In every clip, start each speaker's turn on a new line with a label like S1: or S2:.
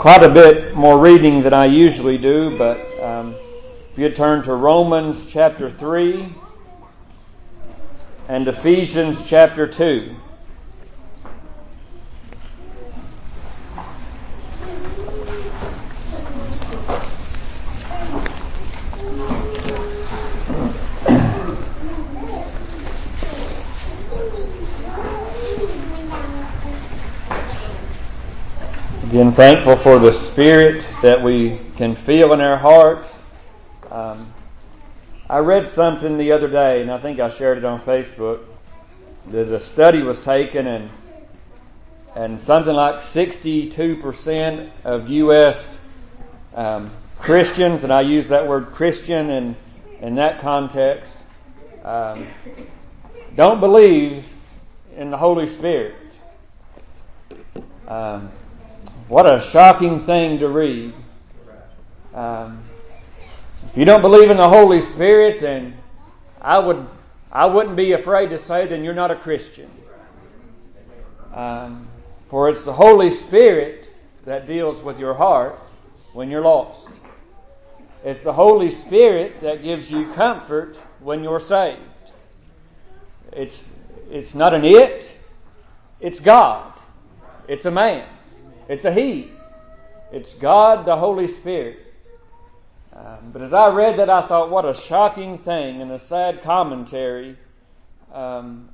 S1: quite a bit more reading than I usually do, but um, if you turn to Romans chapter 3 and Ephesians chapter 2. Again, thankful for the Spirit that we can feel in our hearts. Um, I read something the other day, and I think I shared it on Facebook, that a study was taken, and and something like 62% of U.S. Um, Christians, and I use that word Christian in, in that context, um, don't believe in the Holy Spirit. Um, what a shocking thing to read. Um, if you don't believe in the Holy Spirit, then I would I wouldn't be afraid to say then you're not a Christian. Um, for it's the Holy Spirit that deals with your heart when you're lost. It's the Holy Spirit that gives you comfort when you're saved. It's it's not an it, it's God. It's a man. It's a He. It's God, the Holy Spirit. Um, but as I read that, I thought, what a shocking thing and a sad commentary um,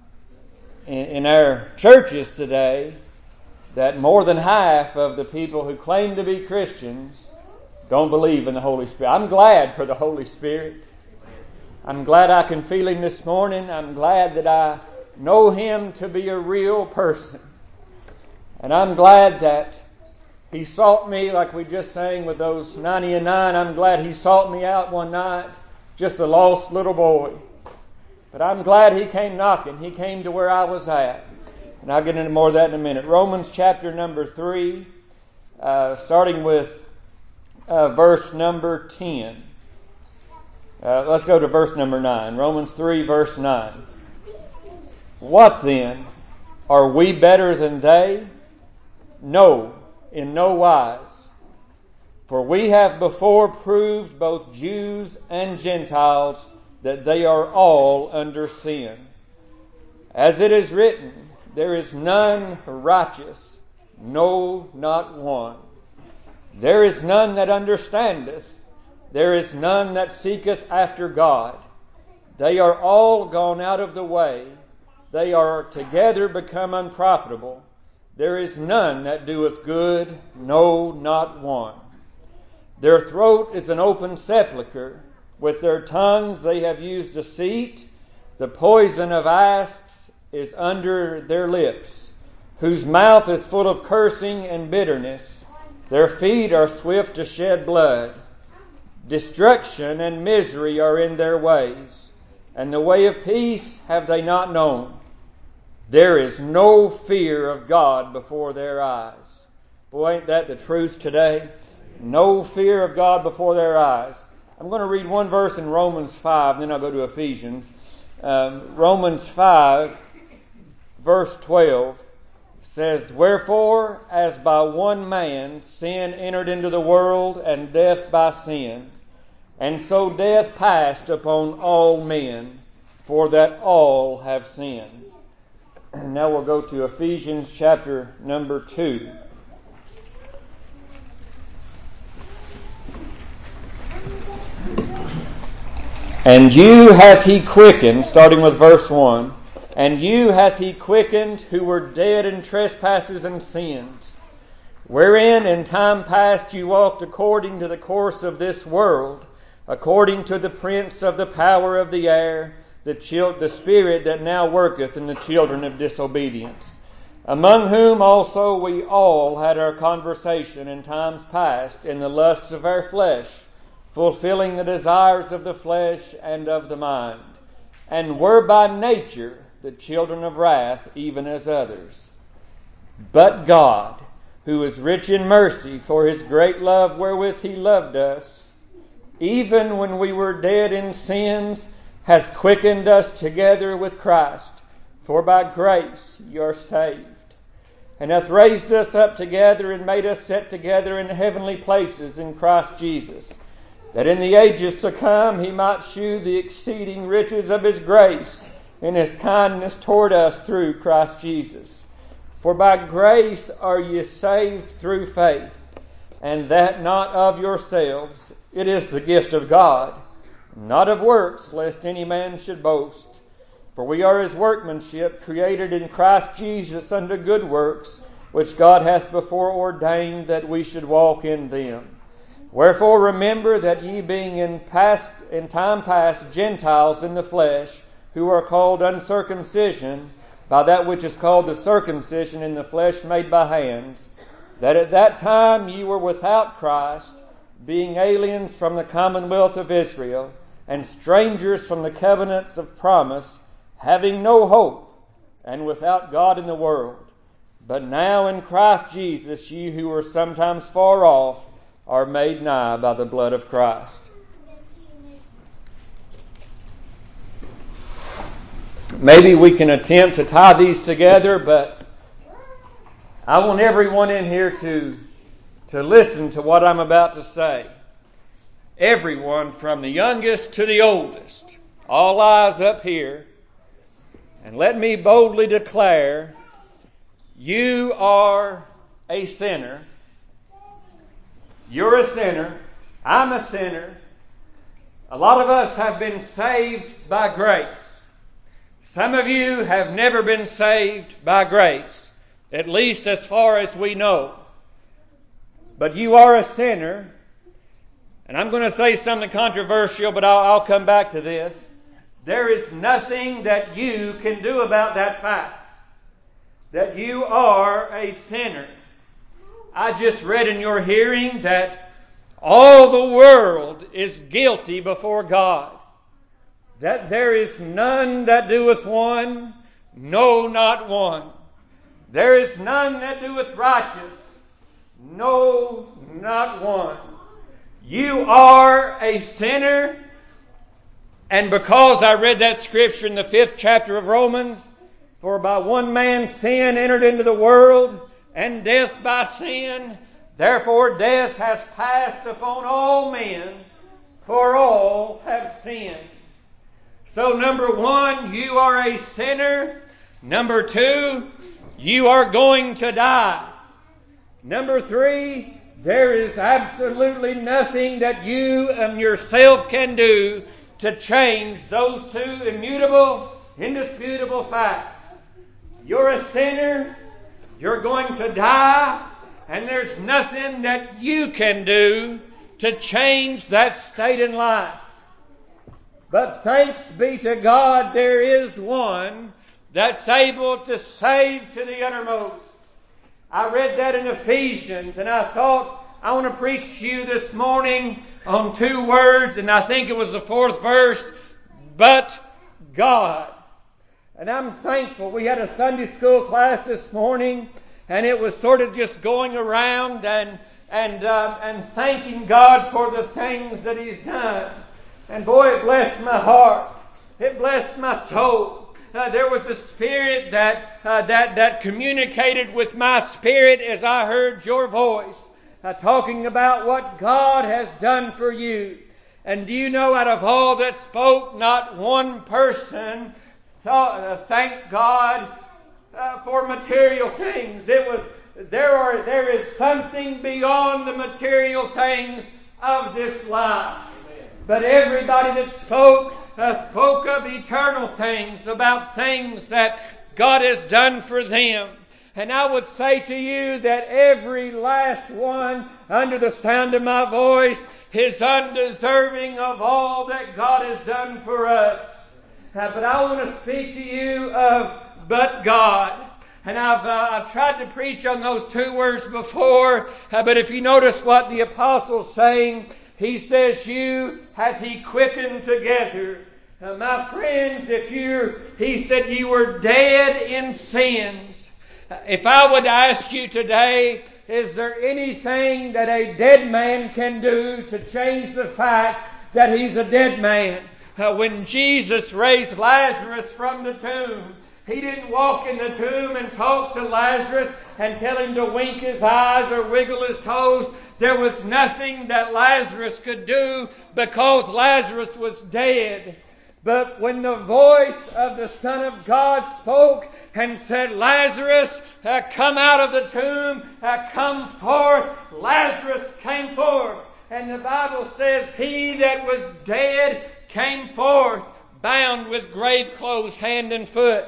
S1: in, in our churches today that more than half of the people who claim to be Christians don't believe in the Holy Spirit. I'm glad for the Holy Spirit. I'm glad I can feel Him this morning. I'm glad that I know Him to be a real person. And I'm glad that he sought me, like we just sang with those 90 and 9. I'm glad He sought me out one night, just a lost little boy. But I'm glad He came knocking. He came to where I was at. And I'll get into more of that in a minute. Romans chapter number 3, uh, starting with uh, verse number 10. Uh, let's go to verse number 9. Romans 3, verse 9. What then? Are we better than they? No, in no wise. For we have before proved both Jews and Gentiles that they are all under sin. As it is written, there is none righteous, no, not one. There is none that understandeth, there is none that seeketh after God. They are all gone out of the way, they are together become unprofitable. There is none that doeth good, no, not one. Their throat is an open sepulchre. With their tongues they have used deceit. The poison of asps is under their lips, whose mouth is full of cursing and bitterness. Their feet are swift to shed blood. Destruction and misery are in their ways, and the way of peace have they not known. There is no fear of God before their eyes. Boy, ain't that the truth today? No fear of God before their eyes. I'm going to read one verse in Romans 5, and then I'll go to Ephesians. Um, Romans 5, verse 12 says, Wherefore, as by one man sin entered into the world, and death by sin, and so death passed upon all men, for that all have sinned. Now we'll go to Ephesians chapter number 2. And you hath he quickened, starting with verse 1. And you hath he quickened who were dead in trespasses and sins, wherein in time past you walked according to the course of this world, according to the prince of the power of the air the, chil- the spirit that now worketh in the children of disobedience, among whom also we all had our conversation in times past in the lusts of our flesh, fulfilling the desires of the flesh and of the mind, and were by nature the children of wrath, even as others. But God, who is rich in mercy, for his great love wherewith he loved us, even when we were dead in sins, hath quickened us together with Christ, for by grace you are saved, and hath raised us up together and made us sit together in heavenly places in Christ Jesus, that in the ages to come he might shew the exceeding riches of his grace in his kindness toward us through Christ Jesus. For by grace are ye saved through faith, and that not of yourselves, it is the gift of God, not of works, lest any man should boast. For we are his workmanship, created in Christ Jesus unto good works, which God hath before ordained that we should walk in them. Wherefore remember that ye being in past in time past Gentiles in the flesh, who are called uncircumcision, by that which is called the circumcision in the flesh made by hands, that at that time ye were without Christ, being aliens from the commonwealth of Israel, and strangers from the covenants of promise, having no hope, and without God in the world. But now in Christ Jesus, ye who were sometimes far off are made nigh by the blood of Christ. Maybe we can attempt to tie these together, but I want everyone in here to, to listen to what I'm about to say. Everyone from the youngest to the oldest. All eyes up here. And let me boldly declare you are a sinner. You're a sinner. I'm a sinner. A lot of us have been saved by grace. Some of you have never been saved by grace, at least as far as we know. But you are a sinner. And I'm going to say something controversial, but I'll, I'll come back to this. There is nothing that you can do about that fact that you are a sinner. I just read in your hearing that all the world is guilty before God. That there is none that doeth one, no, not one. There is none that doeth righteous, no, not one. You are a sinner and because I read that scripture in the fifth chapter of Romans, for by one man sin entered into the world, and death by sin, therefore death has passed upon all men, for all have sinned. So, number one, you are a sinner. Number two, you are going to die. Number three, there is absolutely nothing that you and yourself can do to change those two immutable, indisputable facts. You're a sinner, you're going to die, and there's nothing that you can do to change that state in life. But thanks be to God, there is one that's able to save to the uttermost. I read that in Ephesians, and I thought I want to preach to you this morning on two words, and I think it was the fourth verse, but God. And I'm thankful. We had a Sunday school class this morning, and it was sort of just going around and and um, and thanking God for the things that He's done. And boy, it blessed my heart. It blessed my soul. Uh, there was a spirit that uh, that that communicated with my spirit as I heard your voice uh, talking about what God has done for you. And do you know, out of all that spoke, not one person thought, uh, thanked God uh, for material things. It was there are there is something beyond the material things of this life. But everybody that spoke uh, spoke of eternal things, about things that God has done for them. And I would say to you that every last one under the sound of my voice is undeserving of all that God has done for us. Uh, but I want to speak to you of but God. And I've, uh, I've tried to preach on those two words before, uh, but if you notice what the apostle's saying, he says, You hath he quickened together. Uh, my friends, if you, he said, you were dead in sins. If I would ask you today, is there anything that a dead man can do to change the fact that he's a dead man? Uh, when Jesus raised Lazarus from the tomb, he didn't walk in the tomb and talk to Lazarus and tell him to wink his eyes or wiggle his toes. There was nothing that Lazarus could do because Lazarus was dead. But when the voice of the Son of God spoke and said, Lazarus, uh, come out of the tomb, uh, come forth, Lazarus came forth. And the Bible says, He that was dead came forth, bound with grave clothes, hand and foot.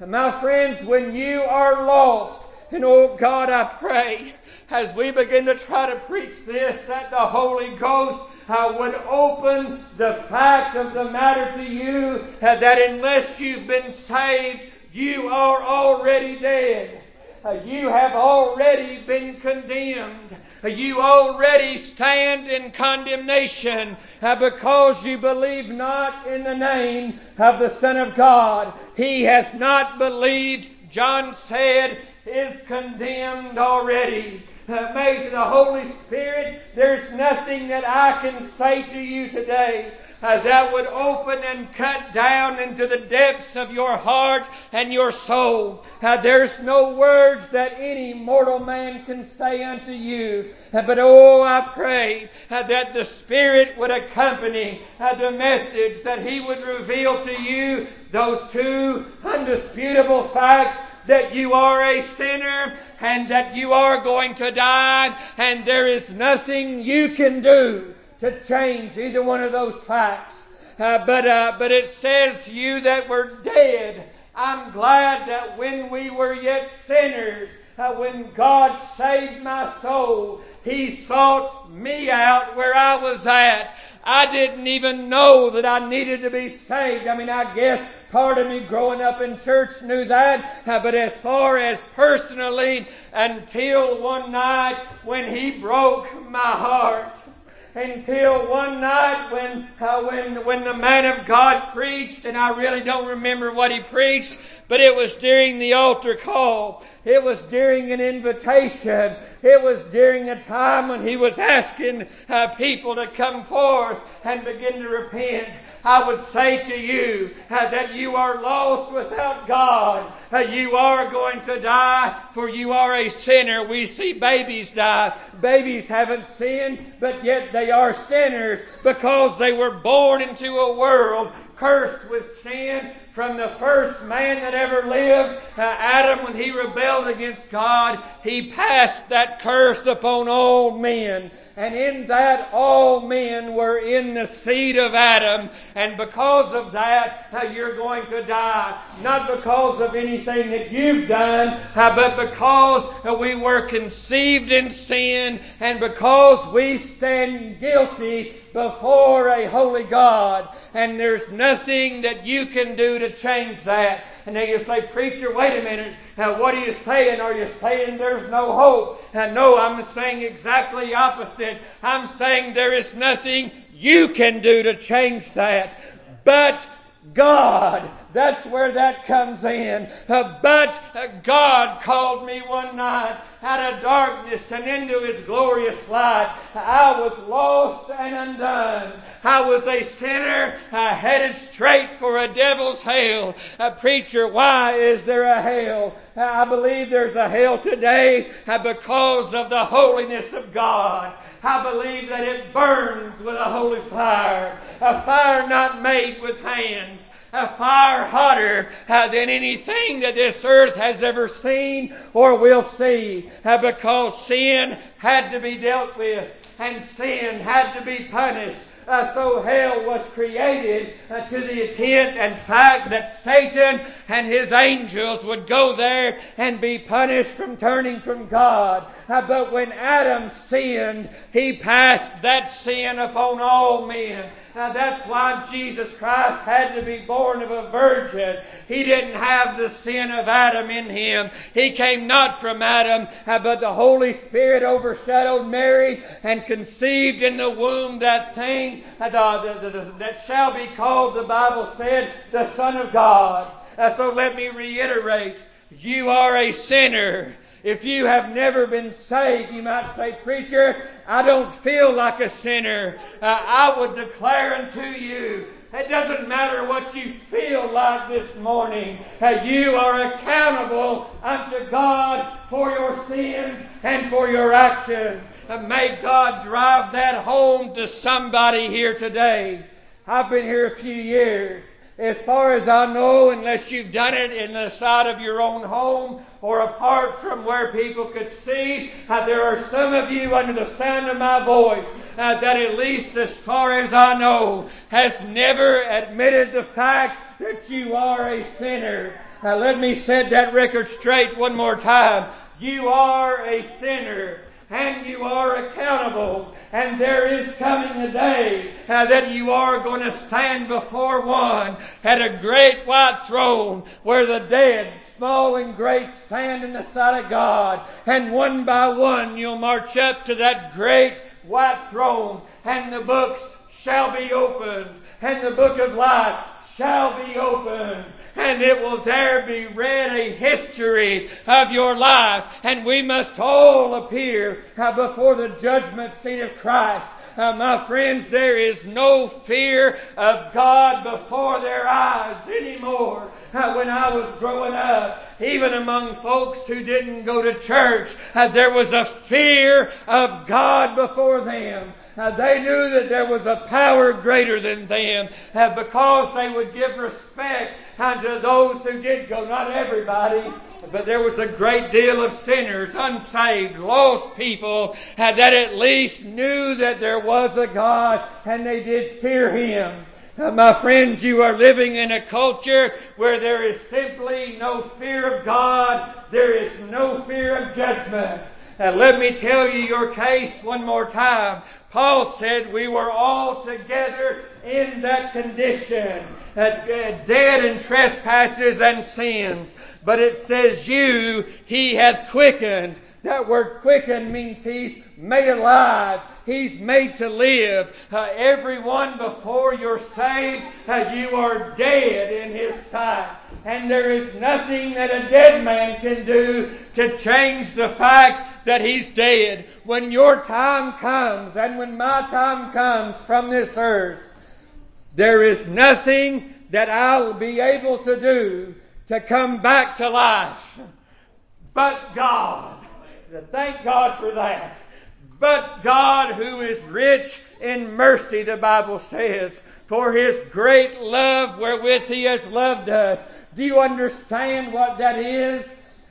S1: And my friends, when you are lost, and oh God, I pray, as we begin to try to preach this, that the Holy Ghost uh, would open the fact of the matter to you uh, that unless you've been saved, you are already dead. Uh, you have already been condemned. You already stand in condemnation because you believe not in the name of the Son of God. He hath not believed, John said, is condemned already. To the Holy Spirit, there's nothing that I can say to you today uh, that would open and cut down into the depths of your heart and your soul. Uh, there's no words that any mortal man can say unto you. Uh, but oh, I pray uh, that the Spirit would accompany uh, the message, that He would reveal to you those two undisputable facts that you are a sinner and that you are going to die and there is nothing you can do to change either one of those facts. Uh, but, uh, but it says you that were dead. I'm glad that when we were yet sinners, uh, when God saved my soul, He sought me out where I was at. I didn't even know that I needed to be saved. I mean, I guess part of me growing up in church knew that. Uh, but as far as personally, until one night when He broke my heart, until one night when, uh, when, when the man of God preached, and I really don't remember what he preached, but it was during the altar call. It was during an invitation. It was during a time when he was asking uh, people to come forth and begin to repent. I would say to you uh, that you are lost without God. Uh, you are going to die, for you are a sinner. We see babies die. Babies haven't sinned, but yet they are sinners because they were born into a world cursed with sin from the first man that ever lived, uh, Adam, when he rebelled against God, he passed that curse upon all men. And in that, all men were in the seed of Adam. And because of that, uh, you're going to die. Not because of anything that you've done, uh, but because uh, we were conceived in sin and because we stand guilty before a holy God. And there's nothing that you can do to change that. And then you say, Preacher, wait a minute. Now, what are you saying? Are you saying there's no hope? And no, I'm saying exactly opposite. I'm saying there is nothing you can do to change that. But God. That's where that comes in. Uh, but uh, God called me one night out of darkness and into His glorious light. I was lost and undone. I was a sinner uh, headed straight for a devil's hell. A preacher, why is there a hell? I believe there's a hell today uh, because of the holiness of God. I believe that it burns with a holy fire, a fire not made with hands fire hotter than anything that this earth has ever seen or will see uh, because sin had to be dealt with and sin had to be punished. Uh, so hell was created uh, to the intent and fact that Satan and his angels would go there and be punished from turning from God. Uh, but when Adam sinned, he passed that sin upon all men. Now that's why Jesus Christ had to be born of a virgin. He didn't have the sin of Adam in him. He came not from Adam, uh, but the Holy Spirit overshadowed Mary and conceived in the womb that thing uh, that shall be called, the Bible said, the Son of God. Uh, so let me reiterate, you are a sinner If you have never been saved, you might say, Preacher, I don't feel like a sinner. Uh, I would declare unto you it doesn't matter what you feel like this morning. Uh, you are accountable unto God for your sins and for your actions. Uh, may God drive that home to somebody here today. I've been here a few years. As far as I know, unless you've done it in the side of your own home or apart from where people could see, uh, there are some of you under the sound of my voice uh, that at least as far as I know has never admitted the fact that you are a sinner. Uh, let me set that record straight one more time. You are a sinner and you are accountable. And there is coming a day uh, that you are going to stand before one at a great white throne where the dead, small and great, stand in the sight of God. And one by one you'll march up to that great white throne and the books shall be opened and the book of life shall be opened and it will there be read a history of your life. And we must all appear uh, before the judgment seat of Christ. Uh, my friends, there is no fear of God before their eyes anymore. Uh, when I was growing up, even among folks who didn't go to church, uh, there was a fear of God before them. Uh, they knew that there was a power greater than them uh, because they would give respect unto those who did go. Not everybody, but there was a great deal of sinners, unsaved, lost people that at least knew that there was a God and they did fear Him. Uh, my friends, you are living in a culture where there is simply no fear of God. There is no fear of judgment. Uh, let me tell you your case one more time. Paul said we were all together in that condition, uh, dead in trespasses and sins. But it says you, he hath quickened. That word quicken means he's made alive. He's made to live. Uh, everyone before you're saved, uh, you are dead in His sight. And there is nothing that a dead man can do to change the fact that he's dead. When your time comes and when my time comes from this earth, there is nothing that I'll be able to do to come back to life. But God. Thank God for that. But God, who is rich in mercy, the Bible says, for his great love wherewith he has loved us. Do you understand what that is?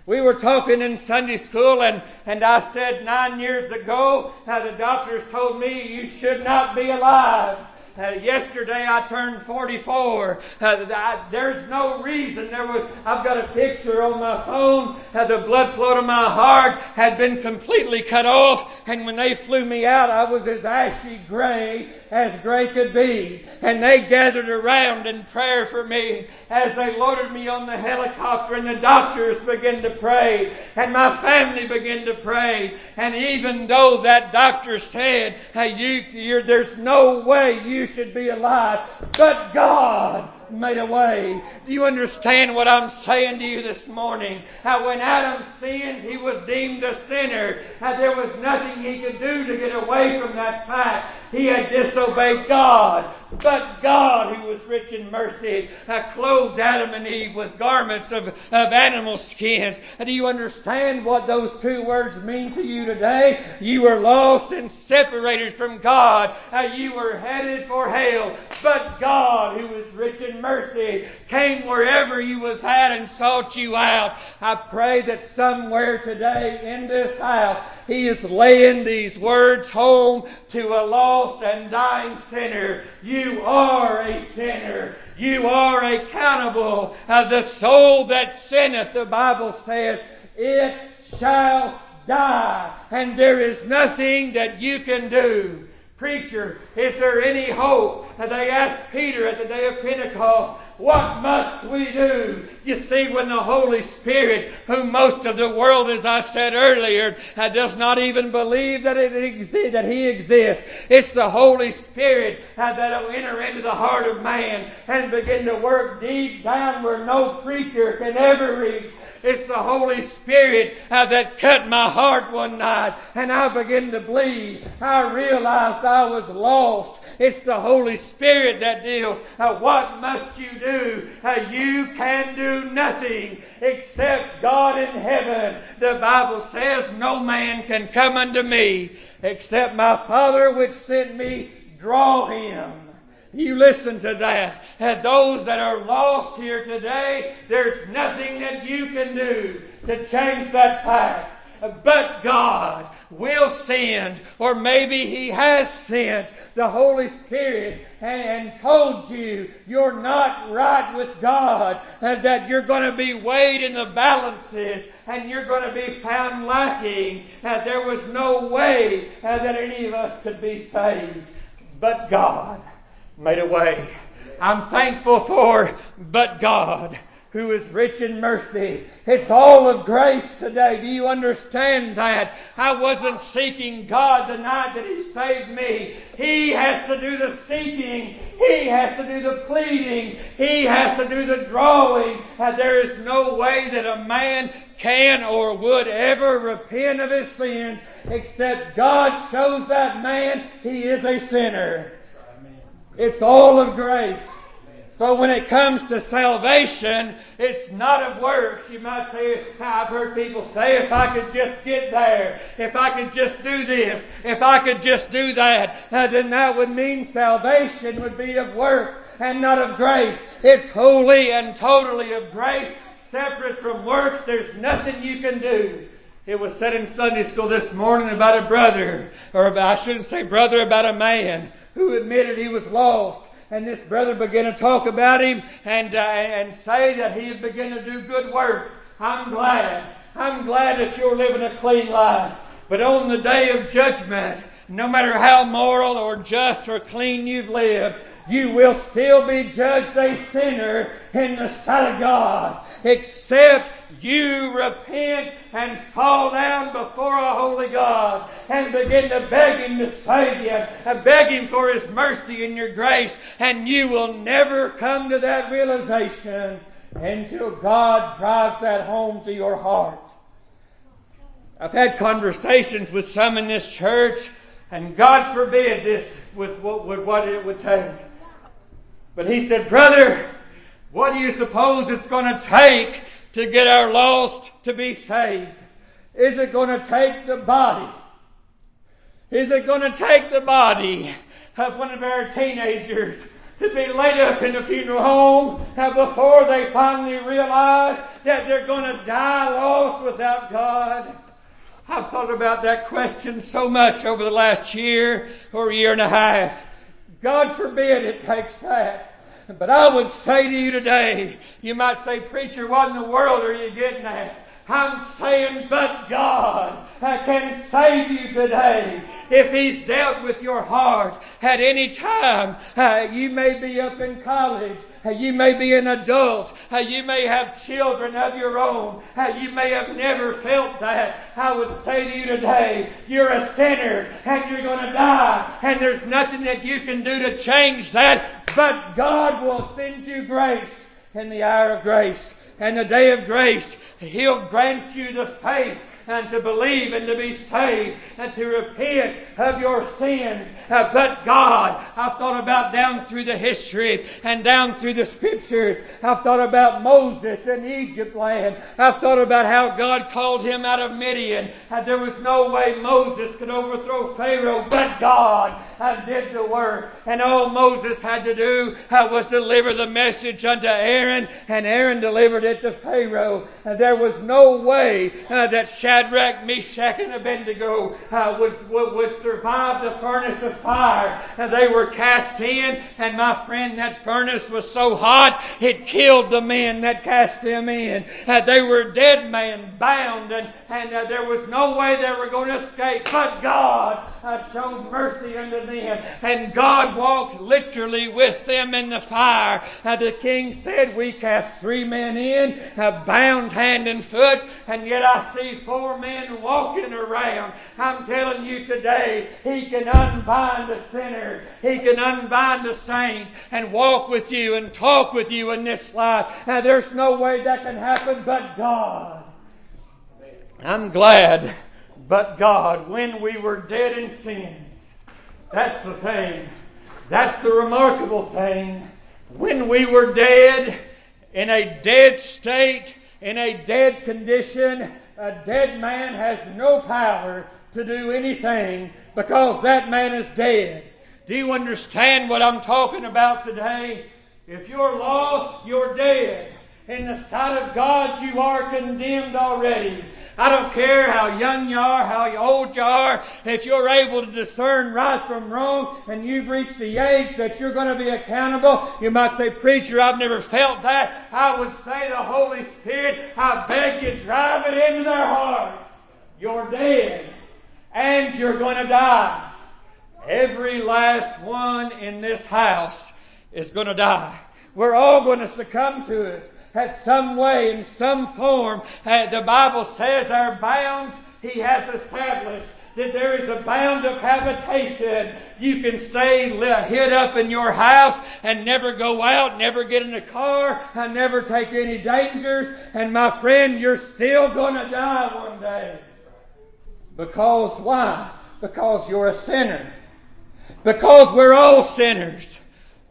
S1: We were talking in Sunday school and, and I said nine years ago how the doctors told me you should not be alive. Uh, yesterday I turned 44. Uh, I, there's no reason. There was. I've got a picture on my phone. Uh, the blood flow to my heart had been completely cut off, and when they flew me out, I was as ashy gray as gray could be. And they gathered around in prayer for me as they loaded me on the helicopter, and the doctors began to pray, and my family began to pray. And even though that doctor said, "Hey, you, there's no way you should be alive. But God made a way. Do you understand what I'm saying to you this morning? How when Adam sinned, he was deemed a sinner. How there was nothing he could do to get away from that fact. He had disobeyed God. But God, who was rich in mercy, clothed Adam and Eve with garments of, of animal skins. Do you understand what those two words mean to you today? You were lost and separated from God. You were headed for hell. But God, who is rich in mercy, came wherever you was at and sought you out. I pray that somewhere today in this house, He is laying these words home to a lost and dying sinner. You are a sinner. You are accountable. Uh, the soul that sinneth, the Bible says, it shall die. And there is nothing that you can do. Preacher, is there any hope? And they asked Peter at the day of Pentecost, what must we do? You see, when the Holy Spirit, whom most of the world, as I said earlier, does not even believe that it that He exists, it's the Holy Spirit uh, that'll enter into the heart of man and begin to work deep down where no preacher can ever reach It's the Holy Spirit uh, that cut my heart one night and I began to bleed. I realized I was lost. It's the Holy Spirit that deals. What must you do? Uh, you can do nothing except God in heaven. The Bible says no man can come unto me except my Father which sent me draw him. You listen to that. And those that are lost here today, there's nothing that you can do to change that fact. But God will send, or maybe He has sent the Holy Spirit and, and told you you're not right with God, and that you're going to be weighed in the balances, and you're going to be found lacking, that there was no way uh, that any of us could be saved. But God made a way. I'm thankful for but God who is rich in mercy. It's all of grace today. Do you understand that? I wasn't seeking God the night that He saved me. He has to do the seeking. He has to do the pleading. He has to do the drawing. And there is no way that a man can or would ever repent of his sins except God shows that man he is a sinner. It's all of grace. So when it comes to salvation, it's not of works. You might say, I've heard people say, if I could just get there, if I could just do this, if I could just do that, then that would mean salvation would be of works and not of grace. It's wholly and totally of grace, separate from works. There's nothing you can do. It was said in Sunday school this morning about a brother, or about, I shouldn't say brother, about a man who admitted he was lost and this brother began to talk about him and, uh, and say that he had begun to do good works. I'm glad. I'm glad that you're living a clean life. But on the day of judgment, no matter how moral or just or clean you've lived, you will still be judged a sinner in the sight of God, except you repent and fall down before a holy God and begin to beg Him to save you and beg Him for His mercy and your grace, and you will never come to that realization until God drives that home to your heart. I've had conversations with some in this church, and God forbid this with what, with what it would take. But he said, Brother, what do you suppose it's going to take to get our lost to be saved? Is it going to take the body? Is it going to take the body of one of our teenagers to be laid up in the funeral home uh, before they finally realize that they're going to die lost without God? I've thought about that question so much over the last year or year and a half. God forbid it takes that. But I would say to you today, you might say, preacher, what in the world are you getting at? I'm saying, but God can save you today. If He's dealt with your heart at any time, uh, you may be up in college, uh, you may be an adult, uh, you may have children of your own, you may have never felt that. I would say to you today, you're a sinner and you're going to die, and there's nothing that you can do to change that, but God will send you grace in the hour of grace and the day of grace. He'll grant you the faith and to believe and to be saved and to repent of your sins. Uh, but God, I've thought about down through the history and down through the scriptures. I've thought about Moses in Egypt land. I've thought about how God called him out of Midian. And there was no way Moses could overthrow Pharaoh, but God uh, did the work. And all Moses had to do uh, was deliver the message unto Aaron, and Aaron delivered it to Pharaoh. And there was no way uh, that Shadrach, Meshach, and Abednego uh, would, would, would, survive the furnace of fire. And they were cast in, and my friend, that furnace was so hot, it killed the men that cast them in. Uh, they were dead men, bound, and, and uh, there was no way they were going to escape. But God uh, showed mercy unto them. And God walked literally with them in the fire. And the king said, we cast three men in, bound hand and foot, and yet I see four men walking around. I'm telling you today, he can unbind the sinner. He can unbind the saint and walk with you and talk with you in this life. And there's no way that can happen but God. I'm glad, but God, when we were dead in sins, that's the thing. That's the remarkable thing. When we were dead, in a dead state, in a dead condition, a dead man has no power to do anything because that man is dead. Do you understand what I'm talking about today? If you're lost, you're dead. In the sight of God, you are condemned already. I don't care how young you are, how old you are, if you're able to discern right from wrong and you've reached the age that you're going to be accountable, you might say, Preacher, I've never felt that. I would say, The Holy Spirit, I beg you, drive it into their hearts. You're dead and you're going to die. Every last one in this house is going to die. We're all going to succumb to it at some way, in some form. Uh, the Bible says our bounds He has established. That there is a bound of habitation. You can stay hid up in your house and never go out, never get in a car, and never take any dangers. And my friend, you're still going to die one day. Because why? Because you're a sinner. Because we're all sinners.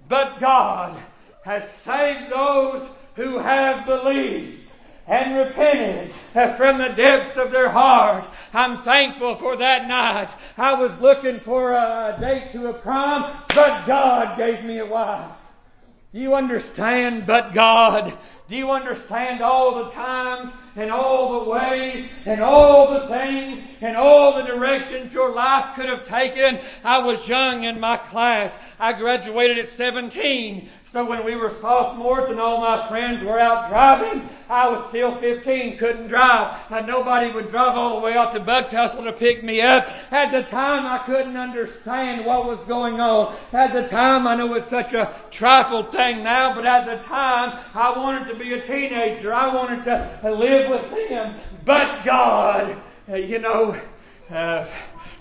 S1: But God has saved those who have believed and repented from the depths of their heart. I'm thankful for that night. I was looking for a date to a prom, but God gave me a wife. Do you understand? But God. Do you understand all the times and all the ways and all the things and all the directions your life could have taken? I was young in my class. I graduated at 17. So when we were sophomores and all my friends were out driving, I was still 15, couldn't drive. And nobody would drive all the way out to Bugtussle to pick me up. At the time, I couldn't understand what was going on. At the time, I know it's such a trifle thing now, but at the time, I wanted to be a teenager. I wanted to live with them. But God, uh, you know, uh,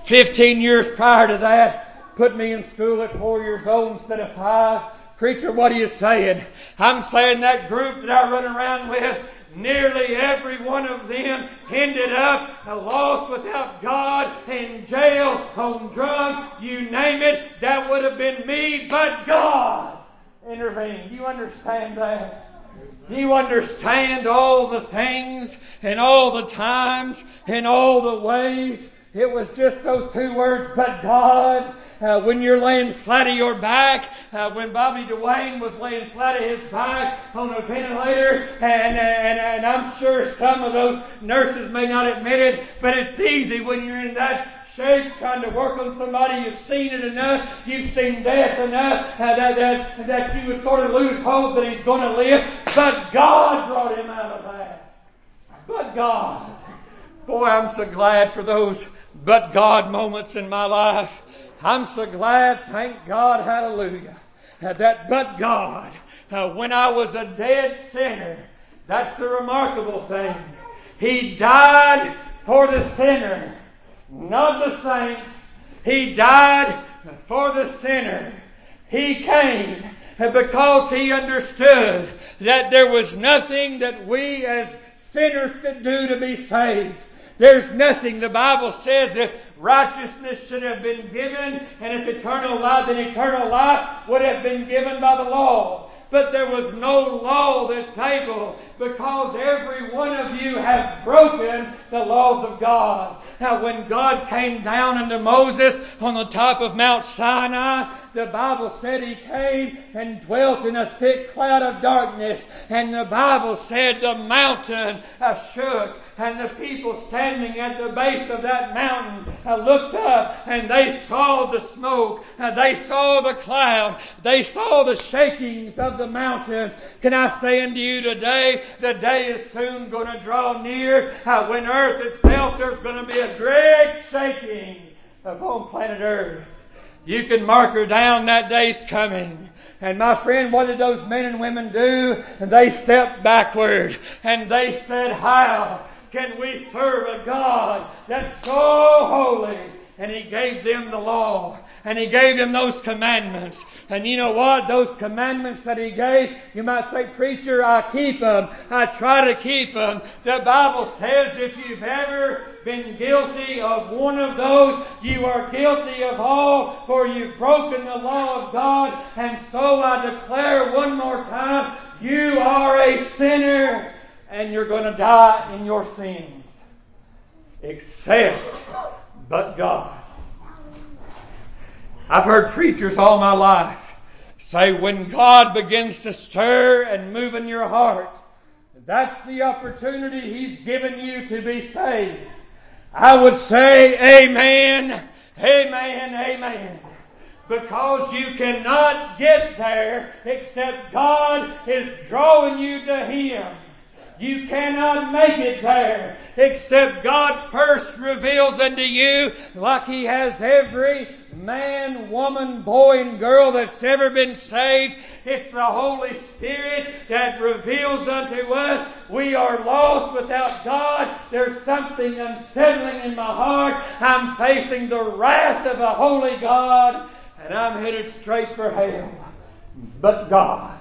S1: 15 years prior to that, put me in school at four years old instead of five. Preacher, what are you saying? I'm saying that group that I run around with, nearly every one of them ended up lost without God, in jail, on drugs, you name it. That would have been me, but God intervened. You understand that? You understand all the things and all the times and all the ways? It was just those two words, but God uh, when you're laying flat of your back, uh, when Bobby Dwayne was laying flat of his back on a ventilator, and, and, and I'm sure some of those nurses may not admit it, but it's easy when you're in that shape, trying to work on somebody. You've seen it enough. You've seen death enough uh, that, that, that you would sort of lose hope that he's going to live. But God brought him out of that. But God. Boy, I'm so glad for those but God moments in my life. I'm so glad, thank God, hallelujah, that but God, uh, when I was a dead sinner, that's the remarkable thing. He died for the sinner, not the saint. He died for the sinner. He came because he understood that there was nothing that we as sinners could do to be saved. There's nothing, the Bible says, if righteousness should have been given, and if eternal life, then eternal life would have been given by the law. But there was no law that's able because every one of you have broken the laws of God. Now, when God came down unto Moses on the top of Mount Sinai, the Bible said he came and dwelt in a thick cloud of darkness. And the Bible said the mountain shook and the people standing at the base of that mountain uh, looked up and they saw the smoke, uh, they saw the cloud, they saw the shakings of the mountains. Can I say unto you today, the day is soon going to draw near uh, when earth itself, there's going to be a great shaking upon planet earth. You can mark her down. That day's coming. And my friend, what did those men and women do? And they stepped backward and they said, How can we serve a God that's so holy? And He gave them the law and He gave them those commandments. And you know what? Those commandments that He gave, you might say, Preacher, I keep them. I try to keep them. The Bible says if you've ever been guilty of one of those, you are guilty of all, for you've broken the law of God. And so I declare one more time, you are a sinner and you're going to die in your sins. Except but God. I've heard preachers all my life say when God begins to stir and move in your heart, that's the opportunity He's given you to be saved. I would say amen, amen, amen. Because you cannot get there except God is drawing you to Him. You cannot make it there except God first reveals unto you, like He has every man, woman, boy, and girl that's ever been saved. It's the Holy Spirit that reveals unto us we are lost without God. There's something unsettling in my heart. I'm facing the wrath of a holy God, and I'm headed straight for hell. But God.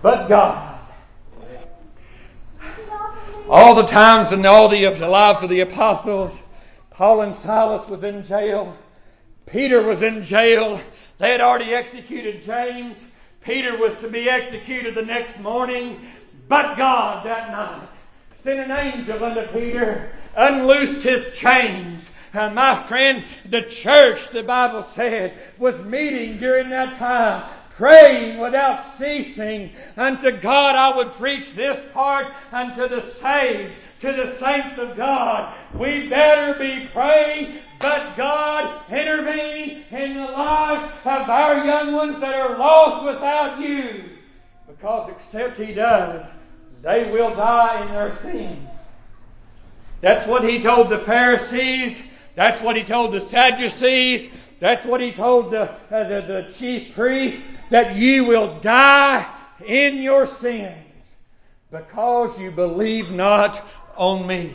S1: But God all the times in all the lives of the apostles, Paul and Silas was in jail. Peter was in jail. They had already executed James. Peter was to be executed the next morning. But God that night sent an angel unto Peter, unloosed his chains. And my friend, the church, the Bible said, was meeting during that time praying without ceasing. Unto God I would preach this part unto the saved, to the saints of God. We better be praying, but God intervene in the lives of our young ones that are lost without you. Because except He does, they will die in their sins. That's what He told the Pharisees. That's what He told the Sadducees. That's what He told the, uh, the, the chief priests that you will die in your sins because you believe not on me.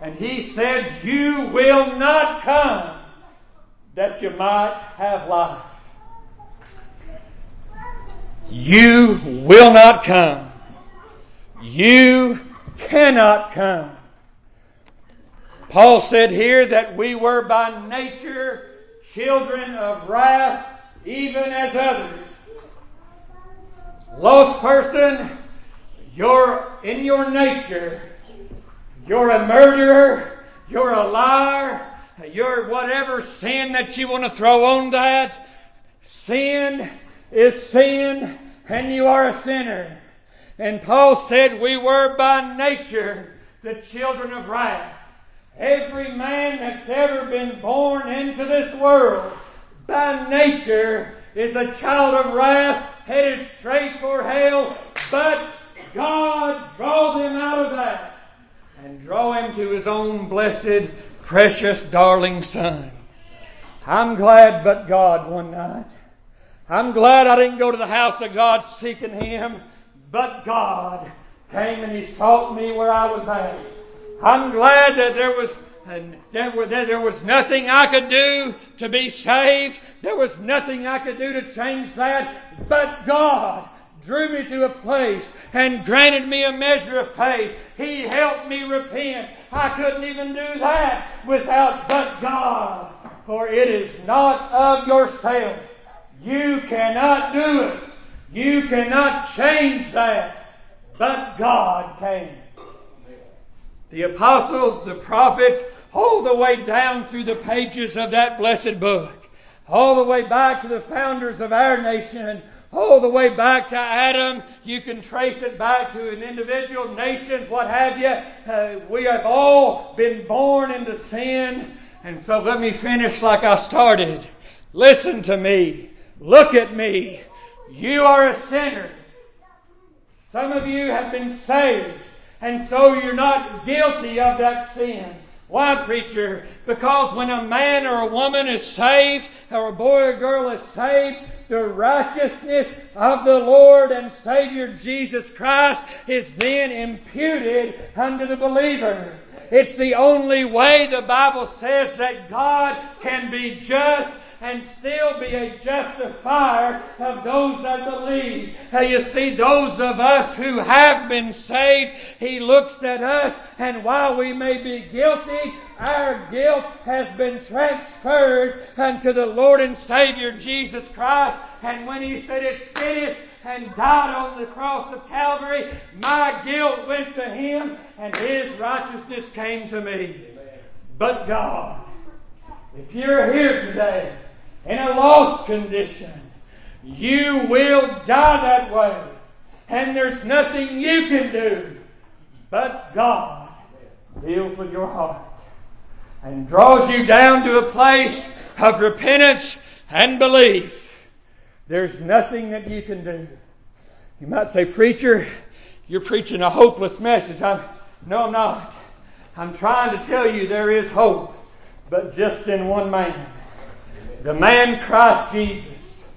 S1: And he said, You will not come that you might have life. You will not come. You cannot come. Paul said here that we were by nature children of wrath, even as others. Lost person, you're in your nature, you're a murderer, you're a liar, you're whatever sin that you want to throw on that. Sin is sin, and you are a sinner. And Paul said we were by nature the children of wrath. Every man that's ever been born into this world by nature is a child of wrath headed straight for hell, but God draw them out of that and draw him to his own blessed, precious, darling Son. I'm glad but God one night. I'm glad I didn't go to the house of God seeking him, but God came and he sought me where I was at. I'm glad that there was and there, were, there was nothing I could do to be saved. There was nothing I could do to change that. But God drew me to a place and granted me a measure of faith. He helped me repent. I couldn't even do that without but God. For it is not of yourself. You cannot do it. You cannot change that. But God can. The apostles, the prophets, all the way down through the pages of that blessed book, all the way back to the founders of our nation, and all the way back to Adam. You can trace it back to an individual, nation, what have you. Uh, we have all been born into sin. And so let me finish like I started. Listen to me. Look at me. You are a sinner. Some of you have been saved, and so you're not guilty of that sin. Why, preacher? Because when a man or a woman is saved, or a boy or girl is saved, the righteousness of the Lord and Savior Jesus Christ is then imputed unto the believer. It's the only way the Bible says that God can be just and still be a justifier of those that believe. Now you see, those of us who have been saved, He looks at us, and while we may be guilty, our guilt has been transferred unto the Lord and Savior Jesus Christ. And when He said it's finished, and died on the cross of Calvary, my guilt went to him and his righteousness came to me. But God, if you're here today in a lost condition, you will die that way. And there's nothing you can do. But God deals with your heart and draws you down to a place of repentance and belief. There's nothing that you can do. You might say, Preacher, you're preaching a hopeless message. I'm, no, I'm not. I'm trying to tell you there is hope, but just in one man the man Christ Jesus,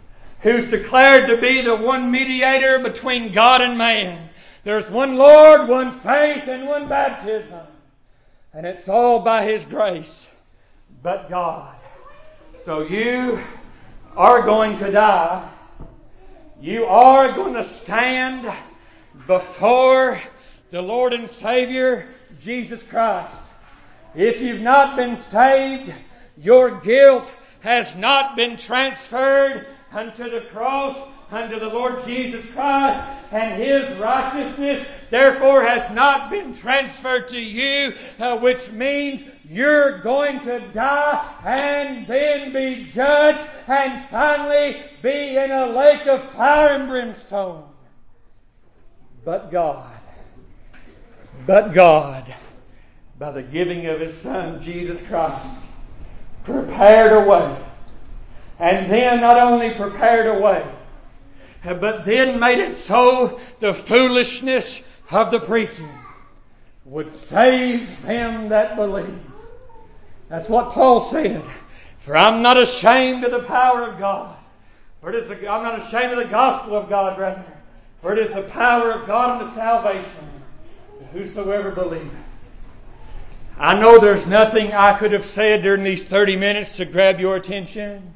S1: who's declared to be the one mediator between God and man. There's one Lord, one faith, and one baptism. And it's all by His grace, but God. So you are going to die. You are going to stand before the Lord and Savior, Jesus Christ. If you've not been saved, your guilt has not been transferred unto the cross, unto the Lord Jesus Christ, and His righteousness therefore has not been transferred to you, uh, which means you're going to die and then be judged and finally be in a lake of fire and brimstone. But God, but God, by the giving of His Son, Jesus Christ, prepared a way. And then not only prepared a way, but then made it so the foolishness of the preaching would save them that believe. That's what Paul said. For I'm not ashamed of the power of God. For it is the, I'm not ashamed of the gospel of God, rather. For it is the power of God unto salvation to whosoever believeth. I know there's nothing I could have said during these 30 minutes to grab your attention.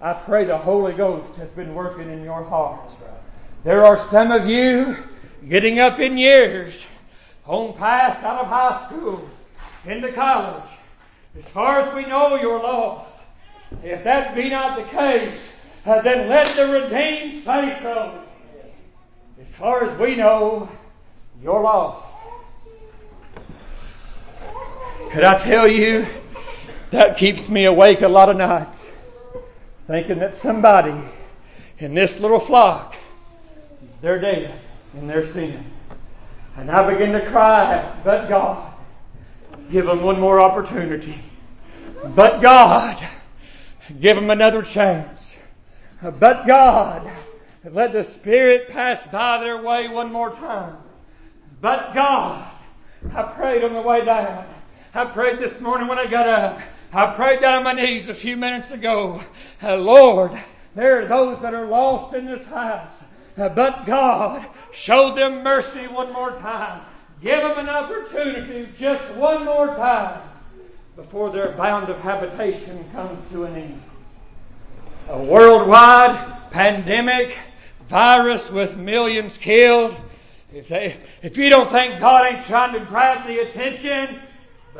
S1: I pray the Holy Ghost has been working in your heart. There are some of you getting up in years, home past out of high school, into college. As far as we know, you're lost. If that be not the case, uh, then let the redeemed say so. As far as we know, you're lost. Could I tell you, that keeps me awake a lot of nights, thinking that somebody in this little flock, they're dead in their sin. And I begin to cry but God, give them one more opportunity. But God, give them another chance. But God, let the Spirit pass by their way one more time. But God, I prayed on the way down. I prayed this morning when I got up. I prayed down on my knees a few minutes ago. Uh, Lord, there are those that are lost in this house. Uh, but God, show them mercy one more time. Give them an opportunity just one more time before their bound of habitation comes to an end. A worldwide pandemic, virus with millions killed. If, they, if you don't think God ain't trying to grab the attention,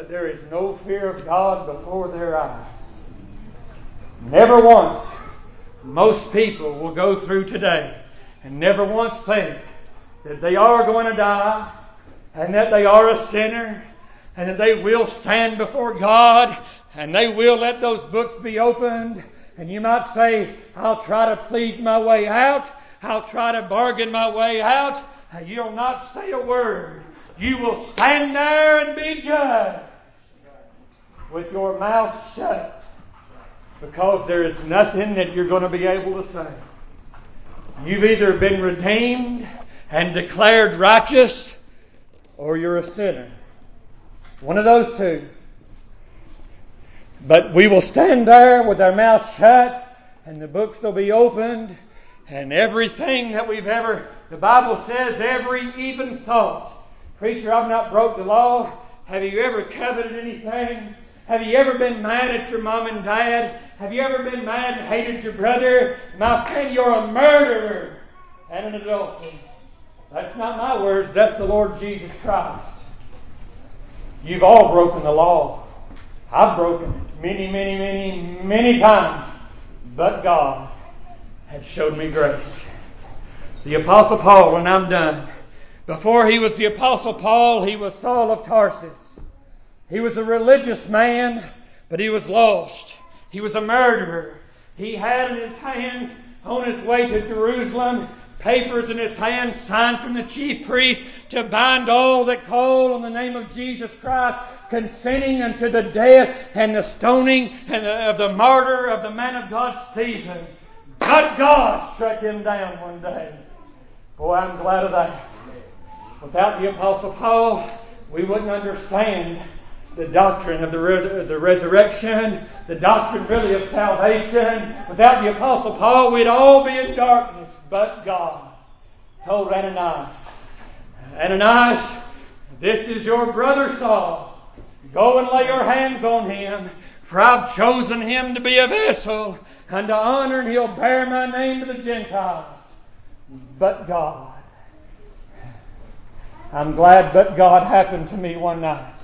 S1: but there is no fear of God before their eyes. Never once, most people will go through today and never once think that they are going to die and that they are a sinner and that they will stand before God and they will let those books be opened. And you might say, I'll try to plead my way out. I'll try to bargain my way out. And You'll not say a word you will stand there and be judged with your mouth shut because there is nothing that you're going to be able to say. You've either been redeemed and declared righteous or you're a sinner. One of those two. But we will stand there with our mouths shut, and the books will be opened, and everything that we've ever, the Bible says, every even thought. Preacher, I've not broke the law. Have you ever coveted anything? Have you ever been mad at your mom and dad? Have you ever been mad and hated your brother? My friend, you're a murderer and an adulterer. That's not my words, that's the Lord Jesus Christ. You've all broken the law. I've broken it many, many, many, many times. But God had showed me grace. The Apostle Paul, when I'm done, before he was the Apostle Paul, he was Saul of Tarsus. He was a religious man, but he was lost. He was a murderer. He had in his hands, on his way to Jerusalem, papers in his hands signed from the chief priest to bind all that call on the name of Jesus Christ, consenting unto the death and the stoning and the, of the martyr of the man of God Stephen. But God struck him down one day. Boy, I'm glad of that. Without the Apostle Paul, we wouldn't understand the doctrine of the, the resurrection, the doctrine really of salvation. Without the Apostle Paul, we'd all be in darkness but God told Ananias, Ananias, this is your brother Saul. Go and lay your hands on him, for I've chosen him to be a vessel unto honor, and he'll bear my name to the Gentiles. But God. I'm glad but God happened to me one night.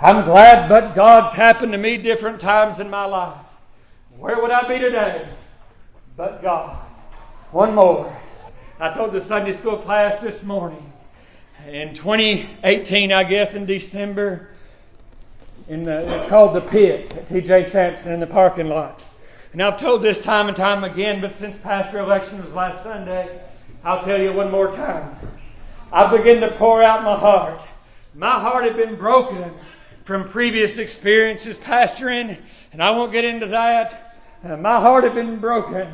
S1: I'm glad but God's happened to me different times in my life. Where would I be today? But God. One more. I told the Sunday school class this morning. In 2018, I guess, in December, in the, it's called the Pit at T.J. Samson in the parking lot. And I've told this time and time again, but since pastor election was last Sunday, I'll tell you one more time. I began to pour out my heart. My heart had been broken from previous experiences pastoring, and I won't get into that. Uh, my heart had been broken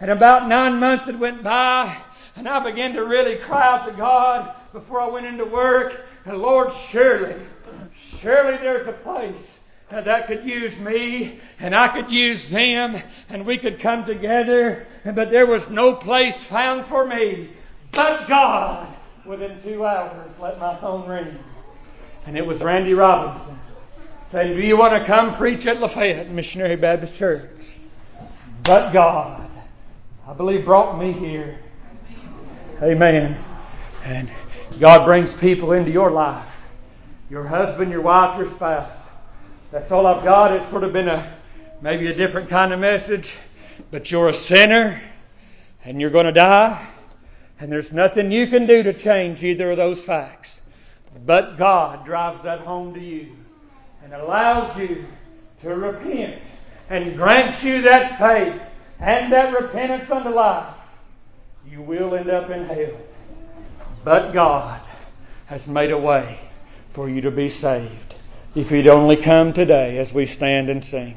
S1: and about nine months had went by, and I began to really cry out to God before I went into work. And Lord, surely, surely there's a place that could use me and I could use them and we could come together. But there was no place found for me. But God, within two hours, let my phone ring. And it was Randy Robinson saying, Do you want to come preach at Lafayette Missionary Baptist Church? But God. I believe brought me here. Amen. And God brings people into your life your husband, your wife, your spouse. That's all I've got. It's sort of been a maybe a different kind of message, but you're a sinner and you're going to die, and there's nothing you can do to change either of those facts. But God drives that home to you and allows you to repent and grants you that faith and that repentance unto life, you will end up in hell. But God has made a way for you to be saved if you'd only come today as we stand and sing.